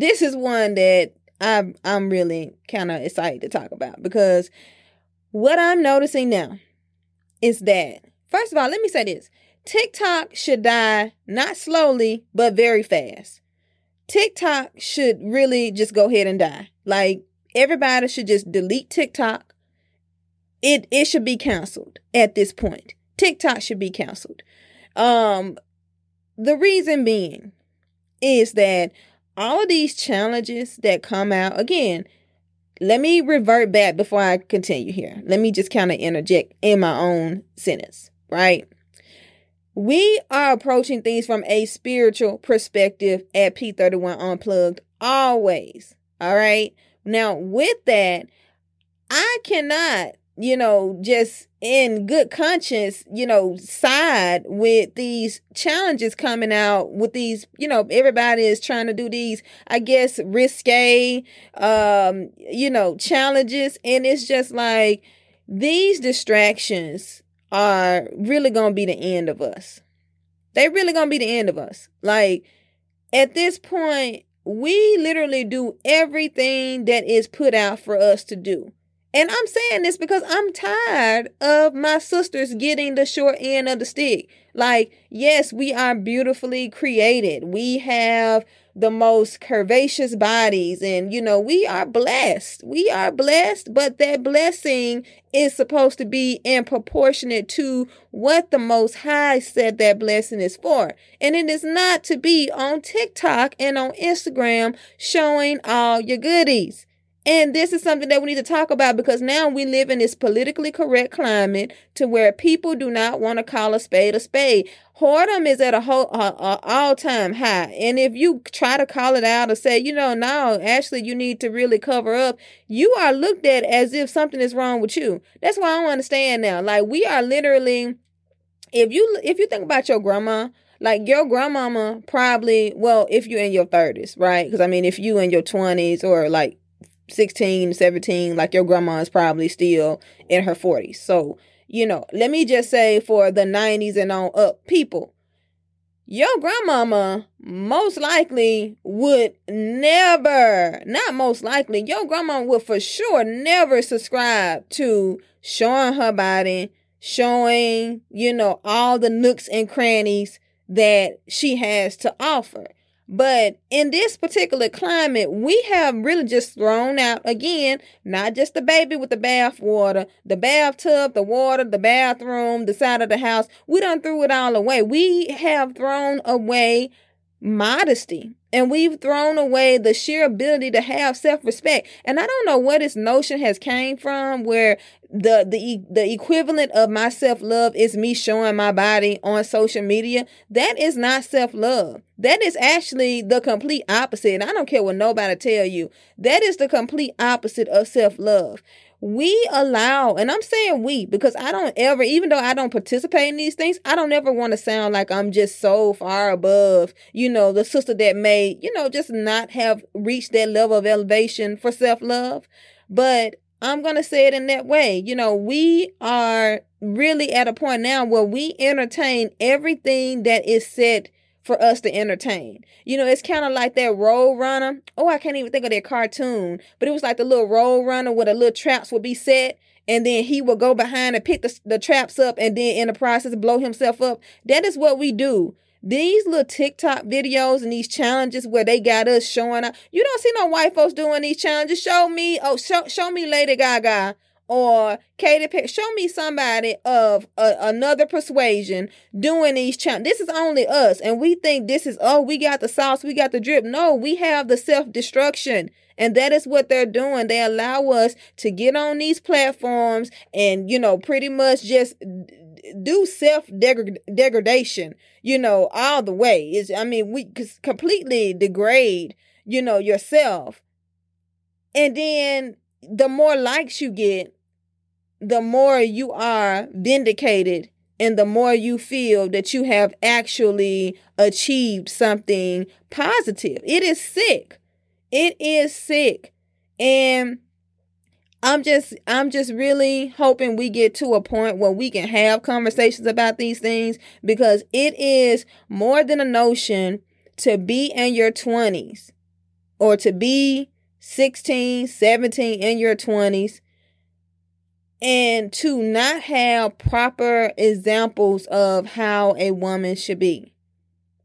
this is one that I'm I'm really kind of excited to talk about because what I'm noticing now is that first of all, let me say this. TikTok should die not slowly, but very fast. TikTok should really just go ahead and die. Like everybody should just delete TikTok. It it should be canceled at this point. TikTok should be canceled. Um the reason being is that all of these challenges that come out again, let me revert back before I continue here. Let me just kind of interject in my own sentence, right? We are approaching things from a spiritual perspective at P31 Unplugged always. All right. Now, with that, I cannot, you know, just in good conscience, you know, side with these challenges coming out with these, you know, everybody is trying to do these, I guess, risque, um, you know, challenges. And it's just like these distractions are really going to be the end of us. They really going to be the end of us. Like at this point, we literally do everything that is put out for us to do. And I'm saying this because I'm tired of my sisters getting the short end of the stick. Like, yes, we are beautifully created. We have the most curvaceous bodies and you know we are blessed we are blessed but that blessing is supposed to be in proportionate to what the most high said that blessing is for and it is not to be on tiktok and on instagram showing all your goodies and this is something that we need to talk about because now we live in this politically correct climate to where people do not want to call a spade a spade. Whoredom is at a whole uh, all time high, and if you try to call it out or say, you know, no, actually, you need to really cover up, you are looked at as if something is wrong with you. That's why I don't understand now. Like we are literally, if you if you think about your grandma, like your grandmama probably well if you're in your 30s right because i mean if you in your 20s or like 16, 17, like your grandma is probably still in her 40s. So, you know, let me just say for the 90s and on up people, your grandmama most likely would never, not most likely, your grandma would for sure never subscribe to showing her body, showing, you know, all the nooks and crannies that she has to offer. But in this particular climate, we have really just thrown out again, not just the baby with the bath water, the bathtub, the water, the bathroom, the side of the house. We done threw it all away. We have thrown away modesty and we've thrown away the sheer ability to have self-respect. And i don't know where this notion has came from where the the the equivalent of my self-love is me showing my body on social media. That is not self-love. That is actually the complete opposite. And i don't care what nobody tell you. That is the complete opposite of self-love we allow, and I'm saying we because I don't ever, even though I don't participate in these things, I don't ever want to sound like I'm just so far above, you know, the sister that may, you know, just not have reached that level of elevation for self love. But I'm going to say it in that way. You know, we are really at a point now where we entertain everything that is said for us to entertain. You know, it's kind of like that Road Runner. Oh, I can't even think of that cartoon, but it was like the little Road Runner where the little traps would be set. And then he would go behind and pick the, the traps up and then in the process blow himself up. That is what we do. These little TikTok videos and these challenges where they got us showing up. You don't see no white folks doing these challenges. Show me, oh, show, show me Lady Gaga or Katy Perry. Show me somebody of a, another persuasion doing these challenges. This is only us, and we think this is oh, we got the sauce, we got the drip. No, we have the self destruction. And that is what they're doing. They allow us to get on these platforms and, you know, pretty much just do self degradation, you know, all the way. Is I mean, we completely degrade, you know, yourself. And then the more likes you get, the more you are vindicated and the more you feel that you have actually achieved something positive. It is sick. It is sick. And I'm just I'm just really hoping we get to a point where we can have conversations about these things because it is more than a notion to be in your 20s or to be 16, 17 in your 20s and to not have proper examples of how a woman should be.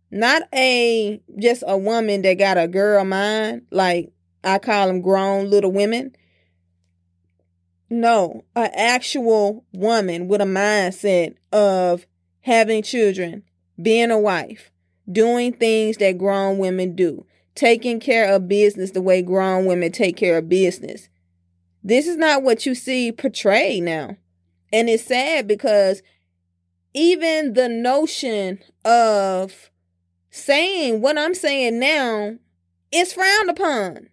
Not a just a woman that got a girl mind, like I call them grown little women. No, an actual woman with a mindset of having children, being a wife, doing things that grown women do, taking care of business the way grown women take care of business. This is not what you see portrayed now. And it's sad because even the notion of saying what I'm saying now is frowned upon.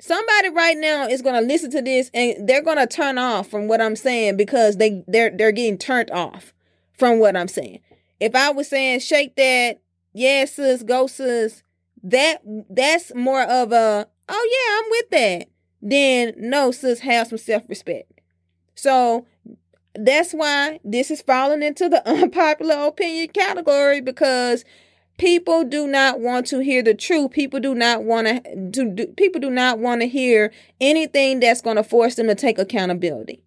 Somebody right now is going to listen to this and they're going to turn off from what I'm saying because they they're they're getting turned off from what I'm saying. If I was saying shake that, yes, sis, go sis, that that's more of a oh yeah, I'm with that. Then no, sis, have some self respect. So that's why this is falling into the unpopular opinion category because people do not want to hear the truth people do not want to do, people do not want to hear anything that's going to force them to take accountability